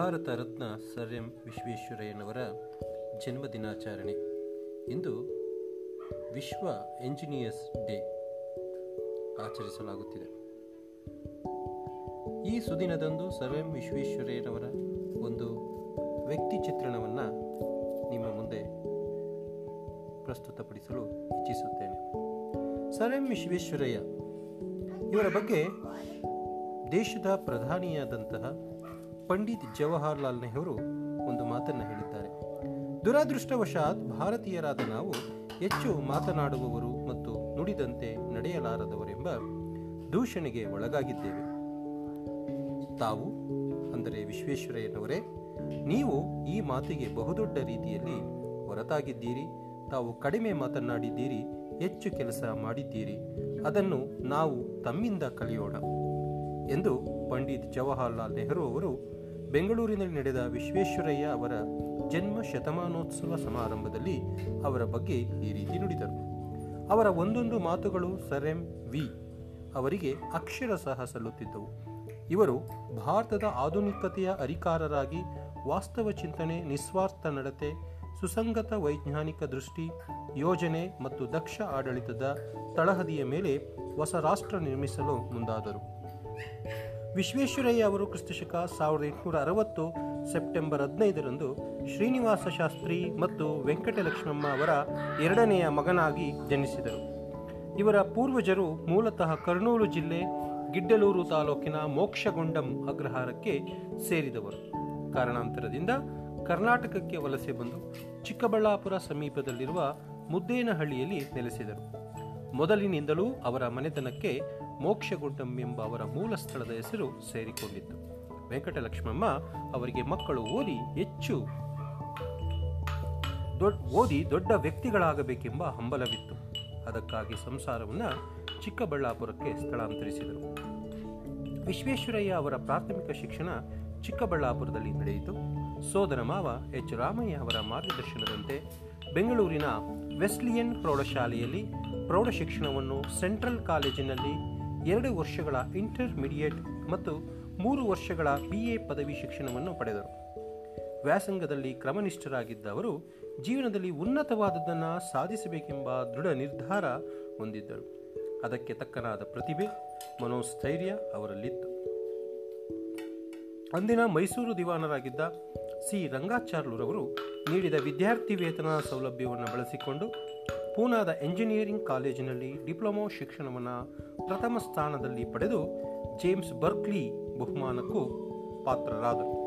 Bharat Ratna sir M ವಿಶ್ವೇಶ್ವರಯ್ಯನವರ ಜನ್ಮದಿನಾಚರಣೆ ಇಂದು ವಿಶ್ವ ಎಂಜಿನಿಯರ್ಸ್ ಡೇ ಆಚರಿಸಲಾಗುತ್ತಿದೆ. ಈ ಸುದಿನದಂದು ಸರ್ ಎಂ ವಿಶ್ವೇಶ್ವರಯ್ಯನವರ ಒಂದು ವ್ಯಕ್ತಿ ಚಿತ್ರಣವನ್ನು ನಿಮ್ಮ ಮುಂದೆ ಪ್ರಸ್ತುತಪಡಿಸಲು ಇಚ್ಛಿಸುತ್ತೇನೆ. ಸರ್ ಎಂ ವಿಶ್ವೇಶ್ವರಯ್ಯ ಇವರ ಬಗ್ಗೆ ದೇಶದ ಪ್ರಧಾನಿಯಾದಂತಹ ಪಂಡಿತ್ ಜವಾಹರ್ಲಾಲ್ ನೆಹರು ಒಂದು ಮಾತನ್ನು ಹೇಳಿದ್ದಾರೆ. ದುರಾದೃಷ್ಟವಶಾತ್ ಭಾರತೀಯರಾದ ನಾವು ಹೆಚ್ಚು ಮಾತನಾಡುವವರು ಮತ್ತು ನುಡಿದಂತೆ ನಡೆಯಲಾರದವರೆಂಬ ದೂಷಣೆಗೆ ಒಳಗಾಗಿದ್ದೇವೆ. ತಾವು, ಅಂದರೆ ವಿಶ್ವೇಶ್ವರಯ್ಯನವರೇ, ನೀವು ಈ ಮಾತಿಗೆ ಬಹುದೊಡ್ಡ ರೀತಿಯಲ್ಲಿ ಹೊರತಾಗಿದ್ದೀರಿ. ತಾವು ಕಡಿಮೆ ಮಾತನಾಡಿದ್ದೀರಿ ಹೆಚ್ಚು ಕೆಲಸ ಮಾಡಿದ್ದೀರಿ. ಅದನ್ನು ನಾವು ತಮ್ಮಿಂದ ಕಲಿಯೋಣ ಎಂದು ಪಂಡಿತ್ ಜವಾಹರ್ಲಾಲ್ ನೆಹರು ಅವರು ಬೆಂಗಳೂರಿನಲ್ಲಿ ನಡೆದ ವಿಶ್ವೇಶ್ವರಯ್ಯ ಅವರ ಜನ್ಮ ಶತಮಾನೋತ್ಸವ ಸಮಾರಂಭದಲ್ಲಿ ಅವರ ಬಗ್ಗೆ ಈ ರೀತಿ ನುಡಿದರು. ಅವರ ಒಂದೊಂದು ಮಾತುಗಳು ಸರ್ ಎಂ ವಿ ಅವರಿಗೆ ಅಕ್ಷರ ಸಹ ಸಲ್ಲುತ್ತಿದ್ದವು. ಇವರು ಭಾರತದ ಆಧುನಿಕತೆಯ ಅರಿಕಾರರಾಗಿ ವಾಸ್ತವ ಚಿಂತನೆ, ನಿಸ್ವಾರ್ಥ ನಡತೆ, ಸುಸಂಗತ ವೈಜ್ಞಾನಿಕ ದೃಷ್ಟಿ, ಯೋಜನೆ ಮತ್ತು ದಕ್ಷ ಆಡಳಿತದ ತಳಹದಿಯ ಮೇಲೆ ಹೊಸ ರಾಷ್ಟ್ರ ನಿರ್ಮಿಸಲು ಮುಂದಾದರು. ವಿಶ್ವೇಶ್ವರಯ್ಯ ಅವರು ಕ್ರಿಸ್ತಶಕ ಸಾವಿರದ ಎಂಟುನೂರ ಅರವತ್ತು ಸೆಪ್ಟೆಂಬರ್ ಹದಿನೈದರಂದು ಶ್ರೀನಿವಾಸ ಶಾಸ್ತ್ರಿ ಮತ್ತು ವೆಂಕಟಲಕ್ಷ್ಮಮ್ಮ ಅವರ ಎರಡನೆಯ ಮಗನಾಗಿ ಜನಿಸಿದರು. ಇವರ ಪೂರ್ವಜರು ಮೂಲತಃ ಕರ್ನೂಲು ಜಿಲ್ಲೆ ಗಿಡ್ಡಲೂರು ತಾಲೂಕಿನ ಮೋಕ್ಷಗೊಂಡಂ ಅಗ್ರಹಾರಕ್ಕೆ ಸೇರಿದವರು. ಕಾರಣಾಂತರದಿಂದ ಕರ್ನಾಟಕಕ್ಕೆ ವಲಸೆ ಬಂದು ಚಿಕ್ಕಬಳ್ಳಾಪುರ ಸಮೀಪದಲ್ಲಿರುವ ಮುದ್ದೇನಹಳ್ಳಿಯಲ್ಲಿ ನೆಲೆಸಿದರು. ಮೊದಲಿನಿಂದಲೂ ಅವರ ಮನೆತನಕ್ಕೆ ಮೋಕ್ಷಗುಂಡಂ ಎಂಬ ಅವರ ಮೂಲ ಸ್ಥಳದ ಹೆಸರು ಸೇರಿಕೊಂಡಿತ್ತು. ವೆಂಕಟಲಕ್ಷ್ಮಮ್ಮ ಅವರಿಗೆ ಮಕ್ಕಳು ಓದಿ ಹೆಚ್ಚು ಓದಿ ದೊಡ್ಡ ವ್ಯಕ್ತಿಗಳಾಗಬೇಕೆಂಬ ಹಂಬಲವಿತ್ತು. ಅದಕ್ಕಾಗಿ ಸಂಸಾರವನ್ನು ಚಿಕ್ಕಬಳ್ಳಾಪುರಕ್ಕೆ ಸ್ಥಳಾಂತರಿಸಿದರು. ವಿಶ್ವೇಶ್ವರಯ್ಯ ಅವರ ಪ್ರಾಥಮಿಕ ಶಿಕ್ಷಣ ಚಿಕ್ಕಬಳ್ಳಾಪುರದಲ್ಲಿ ನಡೆಯಿತು. ಸೋದರ ಮಾವ ಎಚ್. ರಾಮಯ್ಯ ಅವರ ಮಾರ್ಗದರ್ಶನದಂತೆ ಬೆಂಗಳೂರಿನ ವೆಸ್ಲಿಯನ್ ಪ್ರೌಢಶಾಲೆಯಲ್ಲಿ ಪ್ರೌಢಶಿಕ್ಷಣವನ್ನು ಸೆಂಟ್ರಲ್ ಕಾಲೇಜಿನಲ್ಲಿ ಎರಡು ವರ್ಷಗಳ ಇಂಟರ್ಮೀಡಿಯೇಟ್ ಮತ್ತು ಮೂರು ವರ್ಷಗಳ ಬಿ ಎ ಪದವಿ ಶಿಕ್ಷಣವನ್ನು ಪಡೆದರು. ವ್ಯಾಸಂಗದಲ್ಲಿ ಕ್ರಮನಿಷ್ಠರಾಗಿದ್ದ ಅವರು ಜೀವನದಲ್ಲಿ ಉನ್ನತವಾದದ್ದನ್ನು ಸಾಧಿಸಬೇಕೆಂಬ ದೃಢ ನಿರ್ಧಾರ ಹೊಂದಿದ್ದರು. ಅದಕ್ಕೆ ತಕ್ಕನಾದ ಪ್ರತಿಭೆ, ಮನೋಸ್ಥೈರ್ಯ ಅವರಲ್ಲಿತ್ತು. ಅಂದಿನ ಮೈಸೂರು ದಿವಾನರಾಗಿದ್ದ ಸಿ. ರಂಗಾಚಾರ್ಲುರವರು ನೀಡಿದ ವಿದ್ಯಾರ್ಥಿ ವೇತನ ಸೌಲಭ್ಯವನ್ನು ಬಳಸಿಕೊಂಡು ಪೂನಾದ ಎಂಜಿನಿಯರಿಂಗ್ ಕಾಲೇಜಿನಲ್ಲಿ ಡಿಪ್ಲೊಮೊ ಶಿಕ್ಷಣವನ್ನು ಪ್ರಥಮ ಸ್ಥಾನದಲ್ಲಿ ಪಡೆದು ಜೇಮ್ಸ್ ಬರ್ಕ್ಲಿ ಬಹುಮಾನಕ್ಕೂ ಪಾತ್ರರಾದರು.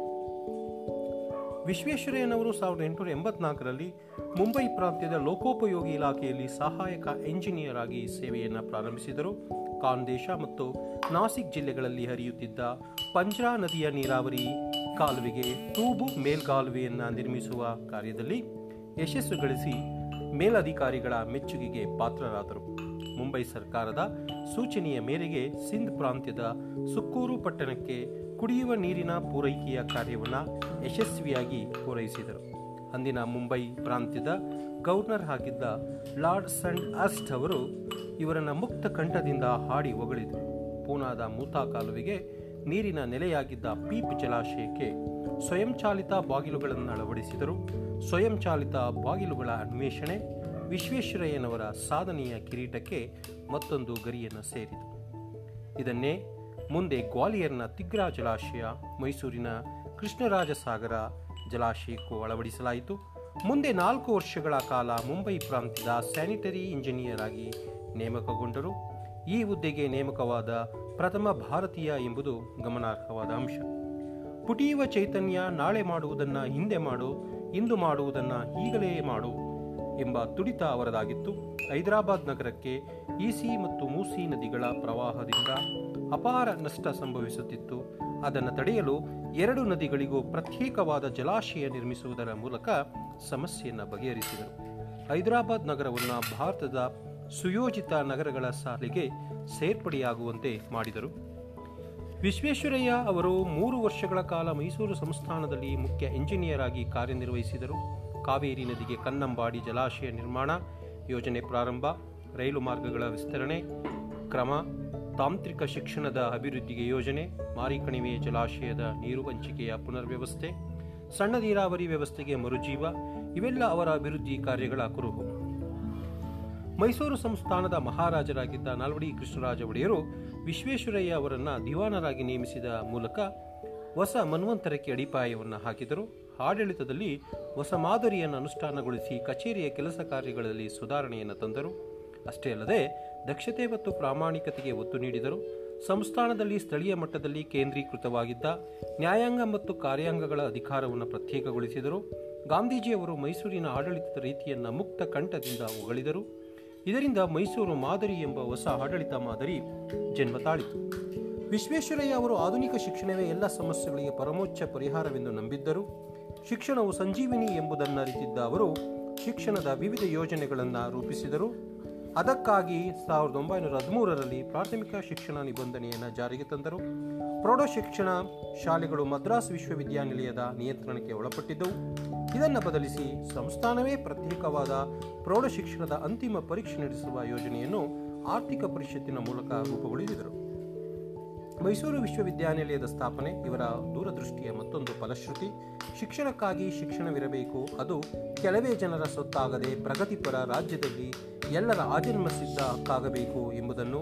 ವಿಶ್ವೇಶ್ವರಯ್ಯನವರು ಸಾವಿರದ ಎಂಟುನೂರ ಎಂಬತ್ನಾಲ್ಕರಲ್ಲಿ ಮುಂಬೈ ಪ್ರಾಂತ್ಯದ ಲೋಕೋಪಯೋಗಿ ಇಲಾಖೆಯಲ್ಲಿ ಸಹಾಯಕ ಎಂಜಿನಿಯರ್ ಆಗಿ ಸೇವೆಯನ್ನು ಪ್ರಾರಂಭಿಸಿದರು. ಖಾನ್ದೇಶ ಮತ್ತು ನಾಸಿಕ್ ಜಿಲ್ಲೆಗಳಲ್ಲಿ ಹರಿಯುತ್ತಿದ್ದ ಪಂಜ್ರಾ ನದಿಯ ನೀರಾವರಿ ಕಾಲುವೆಗೆ ತೂಬು ಮೇಲ್ಕಾಲುವೆಯನ್ನು ನಿರ್ಮಿಸುವ ಕಾರ್ಯದಲ್ಲಿ ಯಶಸ್ಸು ಗಳಿಸಿ ಮೇಲಧಿಕಾರಿಗಳ ಮೆಚ್ಚುಗೆಗೆ ಪಾತ್ರರಾದರು. ಮುಂಬೈ ಸರ್ಕಾರದ ಸೂಚನೆಯ ಮೇರೆಗೆ ಸಿಂಧ್ ಪ್ರಾಂತ್ಯದ ಸುಕ್ಕೂರು ಪಟ್ಟಣಕ್ಕೆ ಕುಡಿಯುವ ನೀರಿನ ಪೂರೈಕೆಯ ಕಾರ್ಯವನ್ನು ಯಶಸ್ವಿಯಾಗಿ ಪೂರೈಸಿದರು. ಅಂದಿನ ಮುಂಬೈ ಪ್ರಾಂತ್ಯದ ಗವರ್ನರ್ ಆಗಿದ್ದ ಲಾರ್ಡ್ ಸಂಡ್ ಅಸ್ಟ್ ಅವರು ಇವರನ್ನು ಮುಕ್ತ ಕಂಠದಿಂದ ಹಾಡಿ ಹೊಗಳಿದರು. ಪೂನಾದ ಮೂತಾ ಕಾಲುವೆಗೆ ನೀರಿನ ನೆಲೆಯಾಗಿದ್ದ ಪೀಪ್ ಜಲಾಶಯಕ್ಕೆ ಸ್ವಯಂಚಾಲಿತ ಬಾಗಿಲುಗಳನ್ನು ಅಳವಡಿಸಿದರು. ಸ್ವಯಂಚಾಲಿತ ಬಾಗಿಲುಗಳ ಅನ್ವೇಷಣೆ ವಿಶ್ವೇಶ್ವರಯ್ಯನವರ ಸಾಧನೆಯ ಕಿರೀಟಕ್ಕೆ ಮತ್ತೊಂದು ಗರಿಯನ್ನು ಸೇರಿತು ಇದನ್ನೇ ಮುಂದೆ ಗ್ವಾಲಿಯರ್ನ ತಿಗ್ರಾ ಜಲಾಶಯ, ಮೈಸೂರಿನ ಕೃಷ್ಣರಾಜಸಾಗರ ಜಲಾಶಯಕ್ಕೂ ಅಳವಡಿಸಲಾಯಿತು. ಮುಂದೆ ನಾಲ್ಕು ವರ್ಷಗಳ ಕಾಲ ಮುಂಬೈ ಪ್ರಾಂತ್ಯದ ಸ್ಯಾನಿಟರಿ ಇಂಜಿನಿಯರ್ ಆಗಿ ನೇಮಕಗೊಂಡರು. ಈ ಹುದ್ದೆಗೆ ನೇಮಕವಾದ ಪ್ರಥಮ ಭಾರತೀಯ ಎಂಬುದು ಗಮನಾರ್ಹವಾದ ಅಂಶ. ಪುಟಿಯುವ ಚೈತನ್ಯ ನಾಳೆ ಮಾಡುವುದನ್ನು ಹಿಂದೆ ಮಾಡು, ಇಂದು ಮಾಡುವುದನ್ನು ಈಗಲೇ ಮಾಡು ಎಂಬ ತುಡಿತ ಅವರದಾಗಿತ್ತು. ಹೈದರಾಬಾದ್ ನಗರಕ್ಕೆ ಈಸಿ ಮತ್ತು ಮೂಸಿ ನದಿಗಳ ಪ್ರವಾಹದಿಂದ ಅಪಾರ ನಷ್ಟ ಸಂಭವಿಸುತ್ತಿತ್ತು. ಅದನ್ನು ತಡೆಯಲು ಎರಡು ನದಿಗಳಿಗೂ ಪ್ರತ್ಯೇಕವಾದ ಜಲಾಶಯ ನಿರ್ಮಿಸುವುದರ ಮೂಲಕ ಸಮಸ್ಯೆಯನ್ನು ಬಗೆಹರಿಸಿದರು. ಹೈದರಾಬಾದ್ ನಗರವನ್ನು ಭಾರತದ ಸುಯೋಜಿತ ನಗರಗಳ ಸಾಲಿಗೆ ಸೇರ್ಪಡೆಯಾಗುವಂತೆ ಮಾಡಿದರು. ವಿಶ್ವೇಶ್ವರಯ್ಯ ಅವರು ಮೂರು ವರ್ಷಗಳ ಕಾಲ ಮೈಸೂರು ಸಂಸ್ಥಾನದಲ್ಲಿ ಮುಖ್ಯ ಎಂಜಿನಿಯರ್ ಆಗಿ ಕಾರ್ಯನಿರ್ವಹಿಸಿದರು. ಕಾವೇರಿ ನದಿಗೆ ಕನ್ನಂಬಾಡಿ ಜಲಾಶಯ ನಿರ್ಮಾಣ ಯೋಜನೆ ಪ್ರಾರಂಭ, ರೈಲು ಮಾರ್ಗಗಳ ವಿಸ್ತರಣೆ, ಕ್ರಮ, ತಾಂತ್ರಿಕ ಶಿಕ್ಷಣದ ಅಭಿವೃದ್ಧಿಗೆ ಯೋಜನೆ, ಮಾರಿಕಣಿವೆ ಜಲಾಶಯದ ನೀರು ಹಂಚಿಕೆಯ ಪುನರ್ವ್ಯವಸ್ಥೆ, ಸಣ್ಣ ನೀರಾವರಿ ವ್ಯವಸ್ಥೆಗೆ ಮರುಜೀವ, ಇವೆಲ್ಲ ಅವರ ಅಭಿವೃದ್ಧಿ ಕಾರ್ಯಗಳ ಕುರುಹು. ಮೈಸೂರು ಸಂಸ್ಥಾನದ ಮಹಾರಾಜರಾಗಿದ್ದ ನಾಲ್ವಡಿ ಕೃಷ್ಣರಾಜ ಒಡೆಯರು ವಿಶ್ವೇಶ್ವರಯ್ಯ ಅವರನ್ನು ದಿವಾನರಾಗಿ ನೇಮಿಸಿದ ಮೂಲಕ ಹೊಸ ಮನ್ವಂತರಕ್ಕೆ ಅಡಿಪಾಯವನ್ನು ಹಾಕಿದರು. ಆಡಳಿತದಲ್ಲಿ ಹೊಸ ಮಾದರಿಯನ್ನು ಅನುಷ್ಠಾನಗೊಳಿಸಿ ಕಚೇರಿಯ ಕೆಲಸ ಕಾರ್ಯಗಳಲ್ಲಿ ಸುಧಾರಣೆಯನ್ನು ತಂದರು. ಅಷ್ಟೇ ಅಲ್ಲದೆ ದಕ್ಷತೆ ಮತ್ತು ಪ್ರಾಮಾಣಿಕತೆಗೆ ಒತ್ತು ನೀಡಿದರು. ಸಂಸ್ಥಾನದಲ್ಲಿ ಸ್ಥಳೀಯ ಮಟ್ಟದಲ್ಲಿ ಕೇಂದ್ರೀಕೃತವಾಗಿದ್ದ ನ್ಯಾಯಾಂಗ ಮತ್ತು ಕಾರ್ಯಾಂಗಗಳ ಅಧಿಕಾರವನ್ನು ಪ್ರತ್ಯೇಕಗೊಳಿಸಿದರು. ಗಾಂಧೀಜಿಯವರು ಮೈಸೂರಿನ ಆಡಳಿತದ ರೀತಿಯನ್ನು ಮುಕ್ತ ಕಂಠದಿಂದ ಹೊಗಳಿದರು. ಇದರಿಂದ ಮೈಸೂರು ಮಾದರಿ ಎಂಬ ಹೊಸ ಆಡಳಿತ ಮಾದರಿ ಜನ್ಮ ತಾಳಿತು ವಿಶ್ವೇಶ್ವರಯ್ಯ ಅವರು ಆಧುನಿಕ ಶಿಕ್ಷಣವೇ ಎಲ್ಲ ಸಮಸ್ಯೆಗಳಿಗೆ ಪರಮೋಚ್ಚ ಪರಿಹಾರವೆಂದು ನಂಬಿದ್ದರು. ಶಿಕ್ಷಣವು ಸಂಜೀವಿನಿ ಎಂಬುದನ್ನು ಅರಿತಿದ್ದ ಅವರು ಶಿಕ್ಷಣದ ವಿವಿಧ ಯೋಜನೆಗಳನ್ನು ರೂಪಿಸಿದರು. ಅದಕ್ಕಾಗಿ ಸಾವಿರದ ಒಂಬೈನೂರ ಹದಿಮೂರರಲ್ಲಿ ಪ್ರಾಥಮಿಕ ಶಿಕ್ಷಣ ನಿಬಂಧನೆಯನ್ನು ಜಾರಿಗೆ ತಂದರು. ಪ್ರೌಢ ಶಿಕ್ಷಣ ಶಾಲೆಗಳು ಮದ್ರಾಸ್ ವಿಶ್ವವಿದ್ಯಾನಿಲಯದ ನಿಯಂತ್ರಣಕ್ಕೆ ಒಳಪಟ್ಟಿದ್ದವು. ಇದನ್ನು ಬದಲಿಸಿ ಸಂಸ್ಥಾನವೇ ಪ್ರತ್ಯೇಕವಾದ ಪ್ರೌಢ ಶಿಕ್ಷಣದ ಅಂತಿಮ ಪರೀಕ್ಷೆ ನಡೆಸುವ ಯೋಜನೆಯನ್ನು ಆರ್ಥಿಕ ಪರಿಷತ್ತಿನ ಮೂಲಕ ರೂಪುಗೊಳಿಸಿದರು. ಮೈಸೂರು ವಿಶ್ವವಿದ್ಯಾನಿಲಯದ ಸ್ಥಾಪನೆ, ಇವರ ದೂರದೃಷ್ಟಿಯ ಮತ್ತೊಂದು ಫಲಶ್ರುತಿ. ಶಿಕ್ಷಣಕ್ಕಾಗಿ ಶಿಕ್ಷಣವಿರಬೇಕು, ಅದು ಕೆಲವೇ ಜನರ ಸೊತ್ತಾಗದೆ ಪ್ರಗತಿಪರ ರಾಜ್ಯದಲ್ಲಿ ಎಲ್ಲರ ಆಜನ್ಮ ಸಿದ್ಧ ಹಕ್ಕಾಗಬೇಕು ಎಂಬುದನ್ನು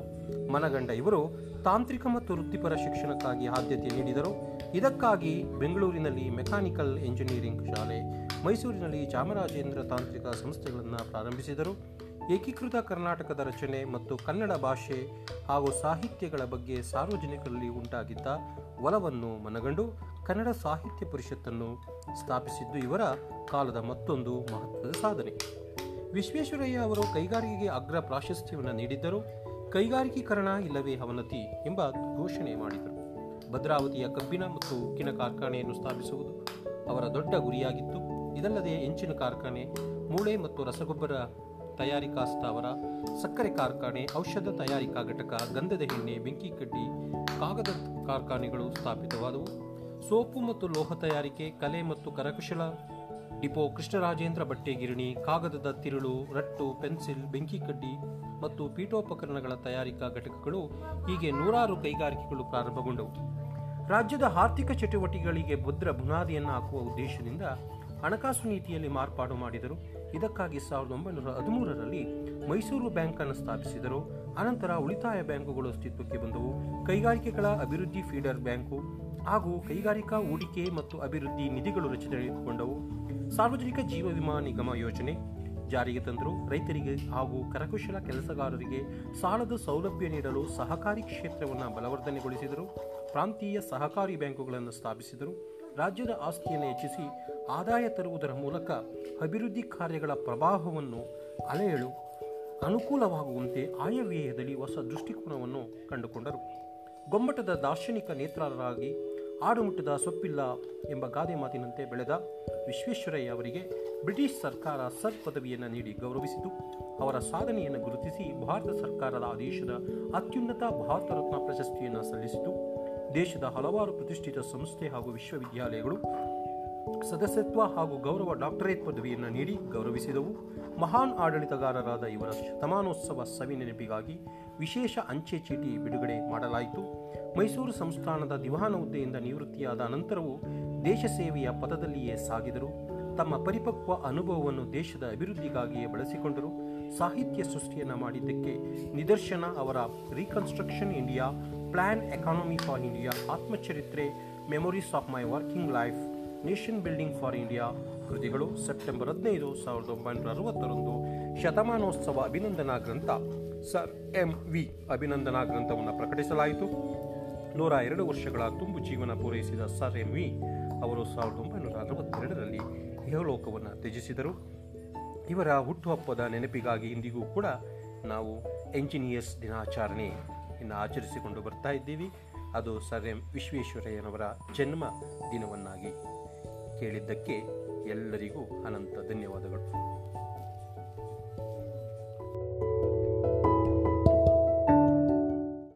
ಮನಗಂಡ ಇವರು ತಾಂತ್ರಿಕ ಮತ್ತು ವೃತ್ತಿಪರ ಶಿಕ್ಷಣಕ್ಕಾಗಿ ಆದ್ಯತೆ ನೀಡಿದರು. ಇದಕ್ಕಾಗಿ ಬೆಂಗಳೂರಿನಲ್ಲಿ ಮೆಕ್ಯಾನಿಕಲ್ ಎಂಜಿನಿಯರಿಂಗ್ ಶಾಲೆ, ಮೈಸೂರಿನಲ್ಲಿ ಚಾಮರಾಜೇಂದ್ರ ತಾಂತ್ರಿಕ ಸಂಸ್ಥೆಗಳನ್ನು ಪ್ರಾರಂಭಿಸಿದರು. ಏಕೀಕೃತ ಕರ್ನಾಟಕದ ರಚನೆ ಮತ್ತು ಕನ್ನಡ ಭಾಷೆ ಹಾಗೂ ಸಾಹಿತ್ಯಗಳ ಬಗ್ಗೆ ಸಾರ್ವಜನಿಕರಲ್ಲಿ ಉಂಟಾಗಿದ್ದ ಒಲವನ್ನು ಮನಗಂಡು ಕನ್ನಡ ಸಾಹಿತ್ಯ ಪರಿಷತ್ತನ್ನು ಸ್ಥಾಪಿಸಿದ್ದು ಇವರ ಕಾಲದ ಮತ್ತೊಂದು ಮಹತ್ವದ ಸಾಧನೆ. ವಿಶ್ವೇಶ್ವರಯ್ಯ ಅವರು ಕೈಗಾರಿಕೆಗೆ ಅಗ್ರ ಪ್ರಾಶಸ್ತ್ಯವನ್ನು ನೀಡಿದ್ದರು. ಕೈಗಾರಿಕೀಕರಣ ಇಲ್ಲವೇ ಅವನತಿ ಎಂಬ ಘೋಷಣೆ ಮಾಡಿದರು. ಭದ್ರಾವತಿಯ ಕಬ್ಬಿನ ಮತ್ತು ಉಕ್ಕಿನ ಕಾರ್ಖಾನೆಯನ್ನು ಸ್ಥಾಪಿಸುವುದು ಅವರ ದೊಡ್ಡ ಗುರಿಯಾಗಿತ್ತು. ಇದಲ್ಲದೆ ಹೆಂಚಿನ ಕಾರ್ಖಾನೆ, ಮೂಳೆ ಮತ್ತು ರಸಗೊಬ್ಬರ ತಯಾರಿಕಾ ಸ್ಥಾವರ ಸಕ್ಕರೆ ಕಾರ್ಖಾನೆ, ಔಷಧ ತಯಾರಿಕಾ ಘಟಕ, ಗಂಧದ ಎಣ್ಣೆ, ಬೆಂಕಿ ಕಡ್ಡಿ, ಕಾಗದ ಕಾರ್ಖಾನೆಗಳು ಸ್ಥಾಪಿತವಾದವು. ಸೋಪು ಮತ್ತು ಲೋಹ ತಯಾರಿಕೆ, ಕಲೆ ಮತ್ತು ಕರಕುಶಲ, ಡಿಪೋ ಕೃಷ್ಣರಾಜೇಂದ್ರ ಬಟ್ಟೆ ಗಿರಣಿ ಕಾಗದದ ತಿರುಳು, ರಟ್ಟು, ಪೆನ್ಸಿಲ್, ಬೆಂಕಿ ಕಡ್ಡಿ ಮತ್ತು ಪೀಠೋಪಕರಣಗಳ ತಯಾರಿಕಾ ಘಟಕಗಳು ಹೀಗೆ ನೂರಾರು ಕೈಗಾರಿಕೆಗಳು ಪ್ರಾರಂಭಗೊಂಡವು. ರಾಜ್ಯದ ಆರ್ಥಿಕ ಚಟುವಟಿಕೆಗಳಿಗೆ ಭದ್ರ ಬುನಾದಿಯನ್ನು ಹಾಕುವ ಉದ್ದೇಶದಿಂದ ಹಣಕಾಸು ನೀತಿಯಲ್ಲಿ ಮಾರ್ಪಾಡು ಮಾಡಿದರು. ಇದಕ್ಕಾಗಿ ಸಾವಿರದ ಒಂಬೈನೂರ ಹದಿಮೂರರಲ್ಲಿ ಮೈಸೂರು ಬ್ಯಾಂಕ್ ಅನ್ನು ಸ್ಥಾಪಿಸಿದರು. ಅನಂತರ ಉಳಿತಾಯ ಬ್ಯಾಂಕುಗಳು ಅಸ್ತಿತ್ವಕ್ಕೆ ಬಂದವು. ಕೈಗಾರಿಕೆಗಳ ಅಭಿವೃದ್ಧಿ ಫೀಡರ್ ಬ್ಯಾಂಕು ಹಾಗೂ ಕೈಗಾರಿಕಾ ಹೂಡಿಕೆ ಮತ್ತು ಅಭಿವೃದ್ಧಿ ನಿಧಿಗಳು ರಚನೆಗೊಂಡವು. ಸಾರ್ವಜನಿಕ ಜೀವ ವಿಮಾ ನಿಗಮ ಯೋಜನೆ ಜಾರಿಗೆ ತಂದರು. ರೈತರಿಗೆ ಹಾಗೂ ಕರಕುಶಲ ಕೆಲಸಗಾರರಿಗೆ ಸಾಲದ ಸೌಲಭ್ಯ ನೀಡಲು ಸಹಕಾರಿ ಕ್ಷೇತ್ರವನ್ನು ಬಲವರ್ಧನೆಗೊಳಿಸಿದರು. ಪ್ರಾಂತೀಯ ಸಹಕಾರಿ ಬ್ಯಾಂಕುಗಳನ್ನು ಸ್ಥಾಪಿಸಿದರು. ರಾಜ್ಯದ ಆಸ್ತಿಯನ್ನು ಹೆಚ್ಚಿಸಿ ಆದಾಯ ತರುವುದರ ಮೂಲಕ ಅಭಿವೃದ್ಧಿ ಕಾರ್ಯಗಳ ಪ್ರಭಾವವನ್ನು ಅಲೆಯಲು ಅನುಕೂಲವಾಗುವಂತೆ ಆಯವ್ಯಯದಲ್ಲಿ ಹೊಸ ದೃಷ್ಟಿಕೋನವನ್ನು ಕಂಡುಕೊಂಡರು. ಗೊಮ್ಮಟದ ದಾರ್ಶನಿಕ ನೇತ್ರರಾಗಿ ಆಡುಮುಟ್ಟದ ಸೊಪ್ಪಿಲ್ಲ ಎಂಬ ಗಾದೆ ಮಾತಿನಂತೆ ಬೆಳೆದ ವಿಶ್ವೇಶ್ವರಯ್ಯ ಅವರಿಗೆ ಬ್ರಿಟಿಷ್ ಸರ್ಕಾರ ಸರ್ ಪದವಿಯನ್ನು ನೀಡಿ ಗೌರವಿಸಿತು. ಅವರ ಸಾಧನೆಯನ್ನು ಗುರುತಿಸಿ ಭಾರತ ಸರ್ಕಾರದ ಆದೇಶದ ಅತ್ಯುನ್ನತ ಭಾರತ ರತ್ನ ಪ್ರಶಸ್ತಿಯನ್ನು ಸಲ್ಲಿಸಿತು. ದೇಶದ ಹಲವಾರು ಪ್ರತಿಷ್ಠಿತ ಸಂಸ್ಥೆ ಹಾಗೂ ವಿಶ್ವವಿದ್ಯಾಲಯಗಳು ಸದಸ್ಯತ್ವ ಹಾಗೂ ಗೌರವ ಡಾಕ್ಟರೇಟ್ ಪದವಿಯನ್ನು ನೀಡಿ ಗೌರವಿಸಿದವು. ಮಹಾನ್ ಆಡಳಿತಗಾರರಾದ ಇವರ ಶತಮಾನೋತ್ಸವ ಸವಿ ನೆನಪಿಗಾಗಿ ವಿಶೇಷ ಅಂಚೆ ಚೀಟಿ ಬಿಡುಗಡೆ ಮಾಡಲಾಯಿತು. ಮೈಸೂರು ಸಂಸ್ಥಾನದ ದಿವಾನ ಹುದ್ದೆಯಿಂದ ನಿವೃತ್ತಿಯಾದ ನಂತರವೂ ದೇಶ ಸೇವೆಯ ಪದದಲ್ಲಿಯೇ ಸಾಗಿದರು. ತಮ್ಮ ಪರಿಪಕ್ವ ಅನುಭವವನ್ನು ದೇಶದ ಅಭಿವೃದ್ಧಿಗಾಗಿಯೇ ಬಳಸಿಕೊಂಡರು. ಸಾಹಿತ್ಯ ಸೃಷ್ಟಿಯನ್ನು ಮಾಡಿದ್ದಕ್ಕೆ ನಿದರ್ಶನ ಅವರ reconstruction India plan economy for India ಆತ್ಮಚರಿತ್ರೆ memories of my working life nation building for India ಕೃತಿಗಳು ಸೆಪ್ಟೆಂಬರ್ ಹದಿನೈದು, ಸಾವಿರದ ಒಂಬೈನೂರ ಅರವತ್ತರಂದು ಶತಮಾನೋತ್ಸವ ಅಭಿನಂದನಾ ಗ್ರಂಥ. ಸರ್ ಎಂ ವಿ ಅಭಿನಂದನಾ ಗ್ರಂಥವನ್ನು ಪ್ರಕಟಿಸಲಾಯಿತು. ನೂರ ಎರಡು ವರ್ಷಗಳ ತುಂಬು ಜೀವನ ಪೂರೈಸಿದ ಸರ್ ಎಂ ವಿ ಅವರು ಸಾವಿರದ ಒಂಬೈನೂರ ಅರವತ್ತೆರಡರಲ್ಲಿ ಇಹಲೋಕವನ್ನು ತ್ಯಜಿಸಿದರು. ಇವರ ಹುಟ್ಟುಹಬ್ಬದ ನೆನಪಿಗಾಗಿ ಇಂದಿಗೂ ಕೂಡ ನಾವು ಎಂಜಿನಿಯರ್ಸ್ ದಿನಾಚರಣೆ ಇನ್ನು ಆಚರಿಸಿಕೊಂಡು ಬರ್ತಾ ಇದ್ದೀವಿ. ಅದು ಸರ್ ಎಂ ವಿಶ್ವೇಶ್ವರಯ್ಯನವರ ಜನ್ಮ ದಿನವನ್ನಾಗಿ ಕೇಳಿದ್ದಕ್ಕೆ ಎಲ್ಲರಿಗೂ ಅನಂತ ಧನ್ಯವಾದಗಳು.